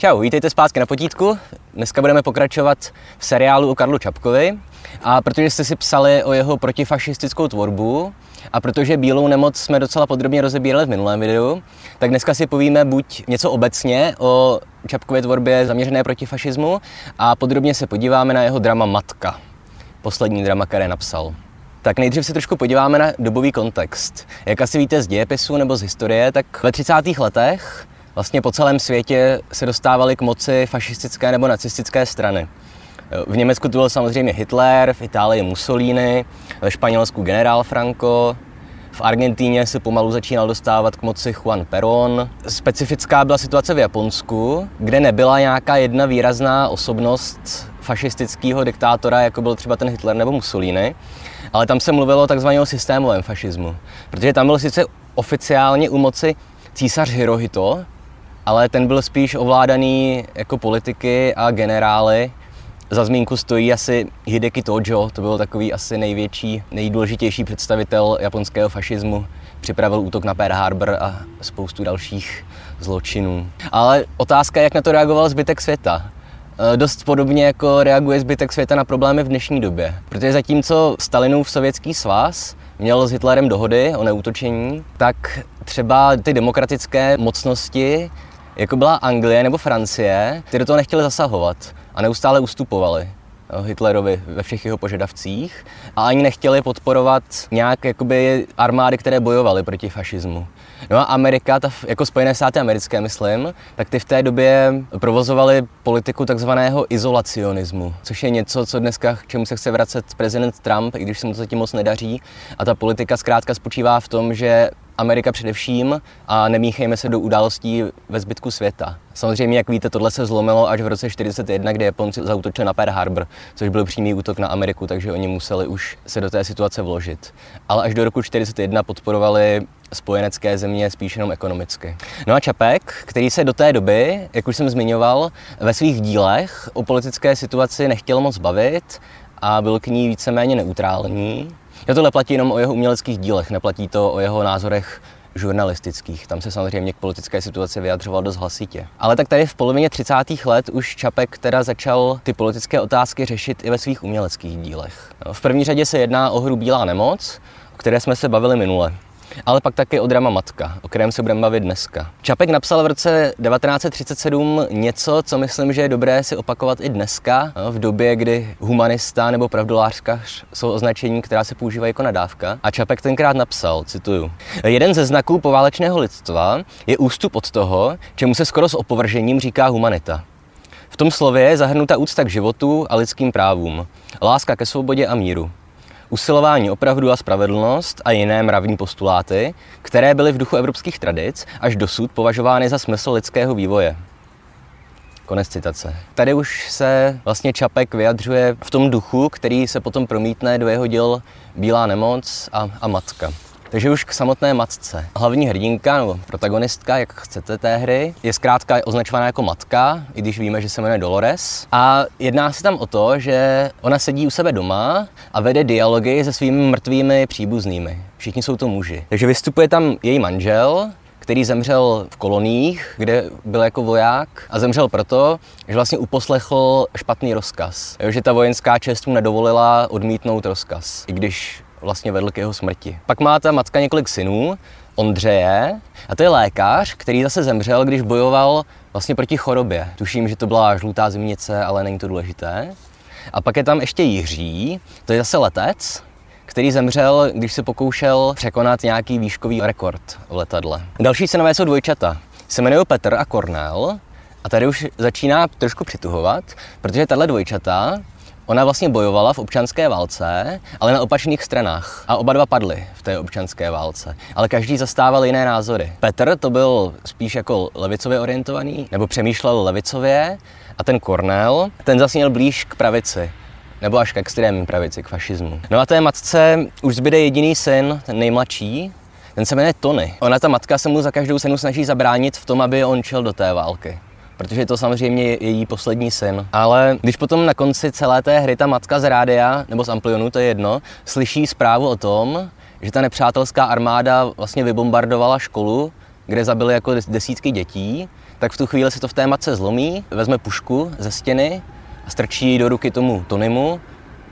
Čau, vítejte zpátky na potítku. Dneska budeme pokračovat v seriálu o Karlu Čapkovi. A protože jste si psali o jeho protifašistickou tvorbu a protože bílou nemoc jsme docela podrobně rozebírali v minulém videu, tak dneska si povíme buď něco obecně o Čapkově tvorbě zaměřené proti fašismu a podrobně se podíváme na jeho drama Matka, poslední drama, které napsal. Tak nejdřív se trošku podíváme na dobový kontext. Jak asi víte z dějepisu nebo z historie, tak ve 30. letech vlastně po celém světě se dostávaly k moci fašistické nebo nacistické strany. V Německu to byl samozřejmě Hitler, v Itálii Mussolini, ve Španělsku generál Franco, v Argentíně se pomalu začínal dostávat k moci Juan Perón. Specifická byla situace v Japonsku, kde nebyla nějaká jedna výrazná osobnost fašistického diktátora, jako byl třeba ten Hitler nebo Mussolini, ale tam se mluvilo o takzvaného systémovém fašismu, protože tam byl sice oficiálně u moci císař Hirohito, ale ten byl spíš ovládaný jako politiky a generály. Za zmínku stojí asi Hideki Tojo, to byl takový asi největší, nejdůležitější představitel japonského fašismu. Připravil útok na Pearl Harbor a spoustu dalších zločinů. Ale otázka je, jak na to reagoval zbytek světa. E, dost podobně jako reaguje zbytek světa na problémy v dnešní době. Protože zatímco Stalinův sovětský svaz měl s Hitlerem dohody o neútočení, tak třeba ty demokratické mocnosti jako byla Anglie nebo Francie, ty do toho nechtěli zasahovat a neustále ustupovali. Hitlerovi ve všech jeho požadavcích a ani nechtěli podporovat nějak jakoby armády, které bojovaly proti fašismu. No a Amerika, ta, jako Spojené státy americké, myslím, tak ty v té době provozovali politiku takzvaného izolacionismu, což je něco, co dneska, k čemu se chce vracet prezident Trump, i když se mu to zatím moc nedaří. A ta politika zkrátka spočívá v tom, že Amerika především a nemíchejme se do událostí ve zbytku světa. Samozřejmě, jak víte, tohle se zlomilo až v roce 1941, kdy Japonci zautočili na Pearl Harbor, což byl přímý útok na Ameriku, takže oni museli už se do té situace vložit. Ale až do roku 1941 podporovali spojenecké země spíš jenom ekonomicky. No a Čapek, který se do té doby, jak už jsem zmiňoval, ve svých dílech o politické situaci nechtěl moc bavit a byl k ní víceméně neutrální, já tohle platí jenom o jeho uměleckých dílech, neplatí to o jeho názorech žurnalistických. Tam se samozřejmě k politické situaci vyjadřoval dost hlasitě. Ale tak tady v polovině 30. let už Čapek teda začal ty politické otázky řešit i ve svých uměleckých dílech. No, v první řadě se jedná o hru Bílá nemoc, o které jsme se bavili minule ale pak taky o drama Matka, o kterém se budeme bavit dneska. Čapek napsal v roce 1937 něco, co myslím, že je dobré si opakovat i dneska, no, v době, kdy humanista nebo pravdolářskař jsou označení, která se používají jako nadávka. A Čapek tenkrát napsal, cituju, jeden ze znaků poválečného lidstva je ústup od toho, čemu se skoro s opovržením říká humanita. V tom slově je zahrnuta úcta k životu a lidským právům, láska ke svobodě a míru usilování opravdu a spravedlnost a jiné mravní postuláty, které byly v duchu evropských tradic až dosud považovány za smysl lidského vývoje. Konec citace. Tady už se vlastně Čapek vyjadřuje v tom duchu, který se potom promítne do jeho děl Bílá nemoc a, a Matka. Takže už k samotné matce. Hlavní hrdinka, nebo protagonistka, jak chcete té hry, je zkrátka označovaná jako matka, i když víme, že se jmenuje Dolores. A jedná se tam o to, že ona sedí u sebe doma a vede dialogy se svými mrtvými příbuznými. Všichni jsou to muži. Takže vystupuje tam její manžel, který zemřel v koloniích, kde byl jako voják a zemřel proto, že vlastně uposlechl špatný rozkaz. Že ta vojenská čest mu nedovolila odmítnout rozkaz, i když vlastně vedl k jeho smrti. Pak má ta matka několik synů, Ondřeje, a to je lékař, který zase zemřel, když bojoval vlastně proti chorobě. Tuším, že to byla žlutá zimnice, ale není to důležité. A pak je tam ještě Jiří, to je zase letec, který zemřel, když se pokoušel překonat nějaký výškový rekord v letadle. Další synové jsou dvojčata. Se jmenují Petr a Kornel a tady už začíná trošku přituhovat, protože tahle dvojčata Ona vlastně bojovala v občanské válce, ale na opačných stranách. A oba dva padli v té občanské válce. Ale každý zastával jiné názory. Petr to byl spíš jako levicově orientovaný, nebo přemýšlel levicově, a ten Kornel, ten zase měl blíž k pravici nebo až k extrémní pravici, k fašismu. No a té matce už zbyde jediný syn, ten nejmladší, ten se jmenuje Tony. Ona, ta matka, se mu za každou cenu snaží zabránit v tom, aby on šel do té války protože je to samozřejmě její poslední syn. Ale když potom na konci celé té hry ta matka z rádia, nebo z Amplionu, to je jedno, slyší zprávu o tom, že ta nepřátelská armáda vlastně vybombardovala školu, kde zabili jako desítky dětí, tak v tu chvíli se to v té matce zlomí, vezme pušku ze stěny a strčí ji do ruky tomu Tonymu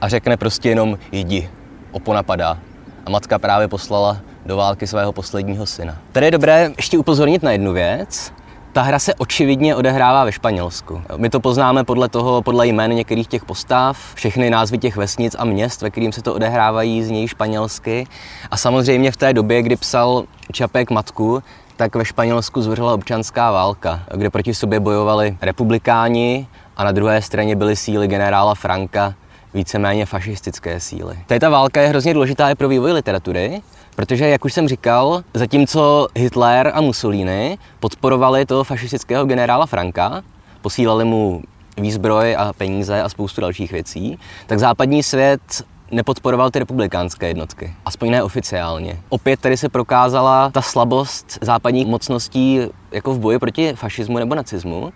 a řekne prostě jenom jdi, opona padá. A matka právě poslala do války svého posledního syna. Tady je dobré ještě upozornit na jednu věc. Ta hra se očividně odehrává ve Španělsku. My to poznáme podle toho, podle jmén některých těch postav, všechny názvy těch vesnic a měst, ve kterým se to odehrávají, z něj španělsky. A samozřejmě v té době, kdy psal Čapek matku, tak ve Španělsku zvrhla občanská válka, kde proti sobě bojovali republikáni a na druhé straně byly síly generála Franka, víceméně fašistické síly. Tady ta válka je hrozně důležitá i pro vývoj literatury, protože, jak už jsem říkal, zatímco Hitler a Mussolini podporovali toho fašistického generála Franka, posílali mu výzbroj a peníze a spoustu dalších věcí, tak západní svět nepodporoval ty republikánské jednotky, aspoň ne oficiálně. Opět tady se prokázala ta slabost západních mocností jako v boji proti fašismu nebo nacismu,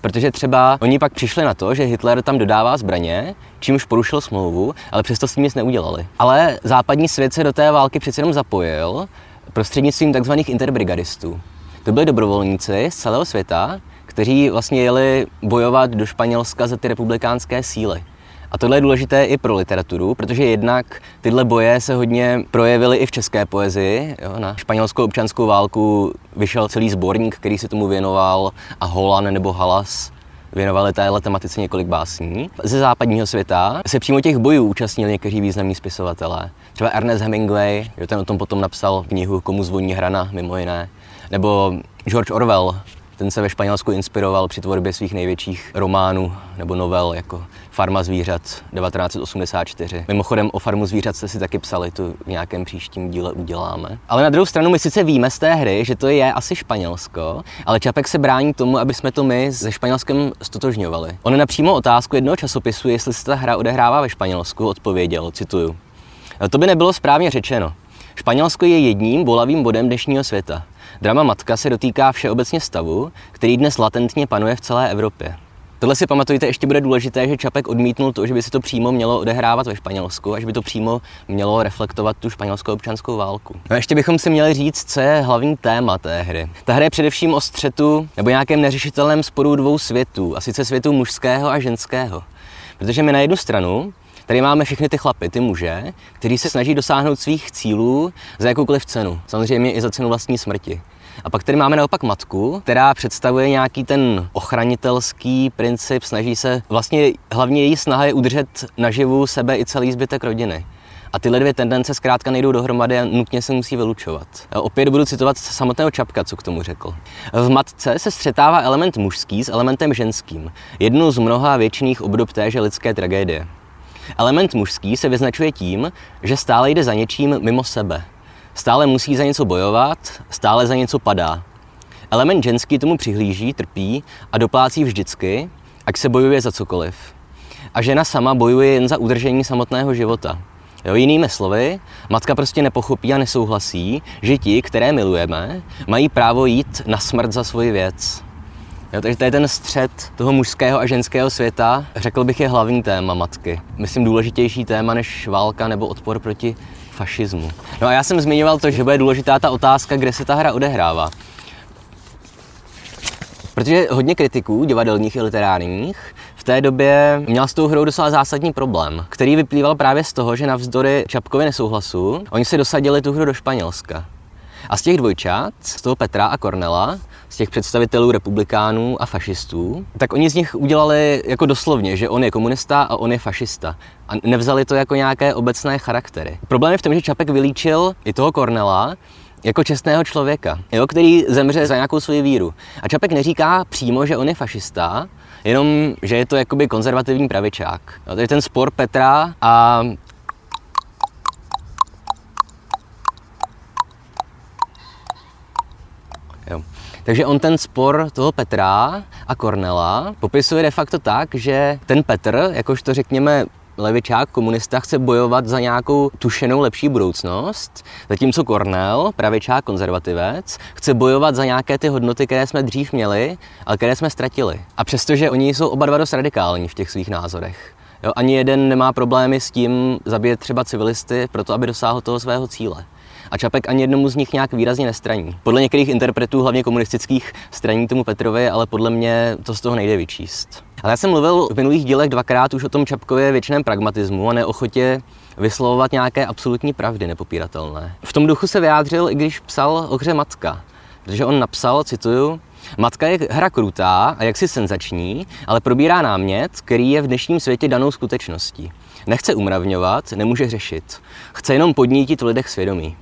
protože třeba oni pak přišli na to, že Hitler tam dodává zbraně, čímž porušil smlouvu, ale přesto s tím nic neudělali. Ale západní svět se do té války přece jenom zapojil prostřednictvím tzv. interbrigadistů. To byli dobrovolníci z celého světa, kteří vlastně jeli bojovat do Španělska za ty republikánské síly. A tohle je důležité i pro literaturu, protože jednak tyhle boje se hodně projevily i v české poezii. Jo, na španělskou občanskou válku vyšel celý sborník, který se tomu věnoval, a Holan nebo Halas věnovali téhle tematice několik básní. Ze západního světa se přímo těch bojů účastnili někteří významní spisovatelé. Třeba Ernest Hemingway, jo, ten o tom potom napsal knihu Komu zvoní hrana, mimo jiné. Nebo George Orwell, ten se ve Španělsku inspiroval při tvorbě svých největších románů nebo novel, jako Farma zvířat 1984. Mimochodem o Farmu zvířat jste si taky psali, to v nějakém příštím díle uděláme. Ale na druhou stranu my sice víme z té hry, že to je asi Španělsko, ale Čapek se brání tomu, aby jsme to my se Španělskem stotožňovali. On na přímo otázku jednoho časopisu, jestli se ta hra odehrává ve Španělsku, odpověděl, cituju. To by nebylo správně řečeno. Španělsko je jedním bolavým bodem dnešního světa. Drama Matka se dotýká všeobecně stavu, který dnes latentně panuje v celé Evropě. Tohle si pamatujte, ještě bude důležité, že Čapek odmítnul to, že by se to přímo mělo odehrávat ve Španělsku a že by to přímo mělo reflektovat tu španělskou občanskou válku. No a ještě bychom si měli říct, co je hlavní téma té hry. Ta hra je především o střetu nebo nějakém neřešitelném sporu dvou světů, a sice světu mužského a ženského. Protože my na jednu stranu Tady máme všechny ty chlapy, ty muže, kteří se snaží dosáhnout svých cílů za jakoukoliv cenu. Samozřejmě i za cenu vlastní smrti. A pak tady máme naopak matku, která představuje nějaký ten ochranitelský princip, snaží se, vlastně hlavně její snaha je udržet naživu sebe i celý zbytek rodiny. A tyhle dvě tendence zkrátka nejdou dohromady a nutně se musí vylučovat. Opět budu citovat samotného Čapka, co k tomu řekl. V matce se střetává element mužský s elementem ženským, jednou z mnoha věčných obdob téže lidské tragédie. Element mužský se vyznačuje tím, že stále jde za něčím mimo sebe. Stále musí za něco bojovat, stále za něco padá. Element ženský tomu přihlíží, trpí a doplácí vždycky, ať se bojuje za cokoliv. A žena sama bojuje jen za udržení samotného života. Jo, jinými slovy, matka prostě nepochopí a nesouhlasí, že ti, které milujeme, mají právo jít na smrt za svoji věc. Jo, takže to je ten střed toho mužského a ženského světa, řekl bych, je hlavní téma matky. Myslím důležitější téma než válka nebo odpor proti fašismu. No a já jsem zmiňoval to, že bude důležitá ta otázka, kde se ta hra odehrává. Protože hodně kritiků, divadelních i literárních, v té době měl s tou hrou docela zásadní problém, který vyplýval právě z toho, že navzdory Čapkovi nesouhlasu, oni si dosadili tu hru do Španělska. A z těch dvojčat, z toho Petra a Kornela, z těch představitelů republikánů a fašistů, tak oni z nich udělali jako doslovně, že on je komunista a on je fašista. A nevzali to jako nějaké obecné charaktery. Problém je v tom, že Čapek vylíčil i toho Kornela jako čestného člověka, jo, který zemře za nějakou svoji víru. A Čapek neříká přímo, že on je fašista, jenom, že je to jakoby konzervativní pravičák. Jo, to je ten spor Petra a Jo. Takže on ten spor toho Petra a Kornela popisuje de facto tak, že ten Petr, jakožto řekněme levičák, komunista, chce bojovat za nějakou tušenou lepší budoucnost, zatímco Kornel, pravičák, konzervativec, chce bojovat za nějaké ty hodnoty, které jsme dřív měli, ale které jsme ztratili. A přestože oni jsou oba dva dost radikální v těch svých názorech. Jo, ani jeden nemá problémy s tím zabít třeba civilisty, proto aby dosáhl toho svého cíle. A Čapek ani jednomu z nich nějak výrazně nestraní. Podle některých interpretů, hlavně komunistických, straní tomu Petrovi, ale podle mě to z toho nejde vyčíst. Ale já jsem mluvil v minulých dílech dvakrát už o tom Čapkově věčném pragmatismu a neochotě vyslovovat nějaké absolutní pravdy nepopíratelné. V tom duchu se vyjádřil, i když psal o hře Matka, protože on napsal, cituju, Matka je hra krutá a jaksi senzační, ale probírá námět, který je v dnešním světě danou skutečností. Nechce umravňovat, nemůže řešit. Chce jenom podnítit v lidech svědomí.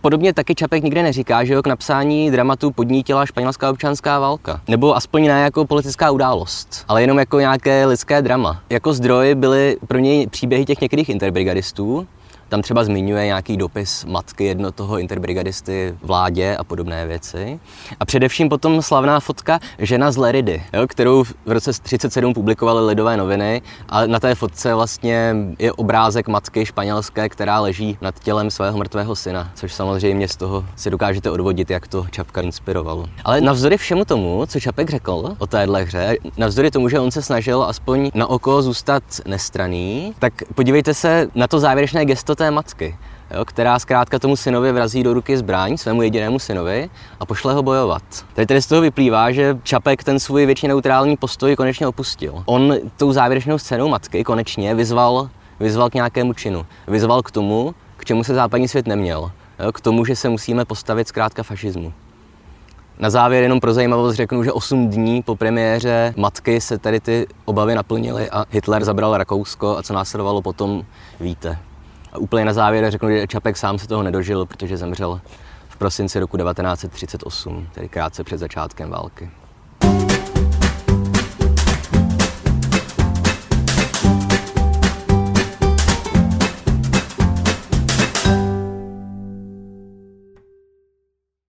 Podobně taky Čapek nikde neříká, že ho k napsání dramatu podnítila španělská občanská válka. Nebo aspoň ne jako politická událost, ale jenom jako nějaké lidské drama. Jako zdroj byly pro něj příběhy těch některých interbrigadistů, tam třeba zmiňuje nějaký dopis matky jedno toho interbrigadisty vládě a podobné věci. A především potom slavná fotka žena z Leridy, jo, kterou v roce 37 publikovaly Lidové noviny a na té fotce vlastně je obrázek matky španělské, která leží nad tělem svého mrtvého syna, což samozřejmě z toho si dokážete odvodit, jak to Čapka inspirovalo. Ale navzdory všemu tomu, co Čapek řekl o téhle hře, navzdory tomu, že on se snažil aspoň na oko zůstat nestraný, tak podívejte se na to závěrečné gesto té matky, jo, která zkrátka tomu synovi vrazí do ruky zbraň, svému jedinému synovi, a pošle ho bojovat. Tady tedy z toho vyplývá, že Čapek ten svůj většině neutrální postoj konečně opustil. On tou závěrečnou scénou matky konečně vyzval, vyzval k nějakému činu. Vyzval k tomu, k čemu se západní svět neměl. Jo, k tomu, že se musíme postavit zkrátka fašismu. Na závěr jenom pro zajímavost řeknu, že 8 dní po premiéře Matky se tady ty obavy naplnily a Hitler zabral Rakousko a co následovalo potom víte. A úplně na závěr řeknu, že Čapek sám se toho nedožil, protože zemřel v prosinci roku 1938, tedy krátce před začátkem války.